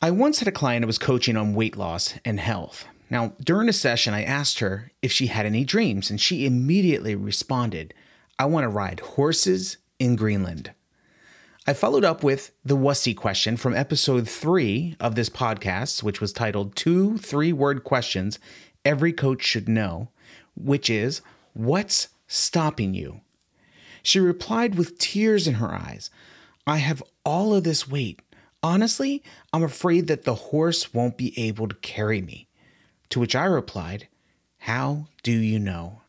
I once had a client who was coaching on weight loss and health. Now, during a session, I asked her if she had any dreams, and she immediately responded, I want to ride horses in Greenland. I followed up with the wussy question from episode three of this podcast, which was titled Two Three Word Questions Every Coach Should Know, which is, What's stopping you? She replied with tears in her eyes, I have all of this weight. Honestly, I'm afraid that the horse won't be able to carry me. To which I replied, How do you know?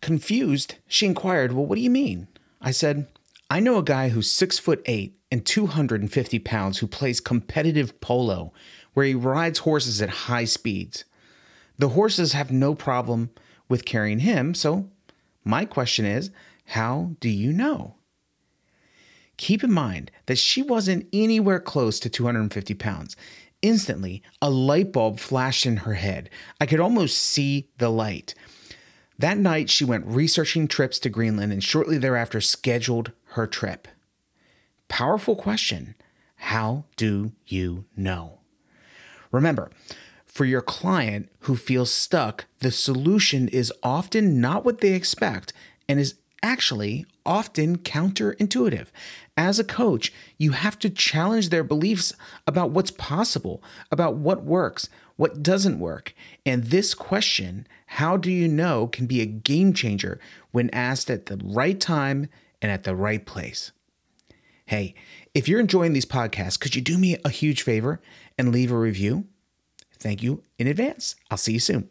Confused, she inquired, Well, what do you mean? I said, I know a guy who's six foot eight and 250 pounds who plays competitive polo, where he rides horses at high speeds. The horses have no problem with carrying him, so my question is, how do you know? Keep in mind that she wasn't anywhere close to 250 pounds. Instantly, a light bulb flashed in her head. I could almost see the light. That night, she went researching trips to Greenland and shortly thereafter scheduled her trip. Powerful question How do you know? Remember, for your client who feels stuck, the solution is often not what they expect and is actually often counterintuitive. As a coach, you have to challenge their beliefs about what's possible, about what works, what doesn't work. And this question, how do you know, can be a game changer when asked at the right time and at the right place. Hey, if you're enjoying these podcasts, could you do me a huge favor and leave a review? Thank you in advance. I'll see you soon.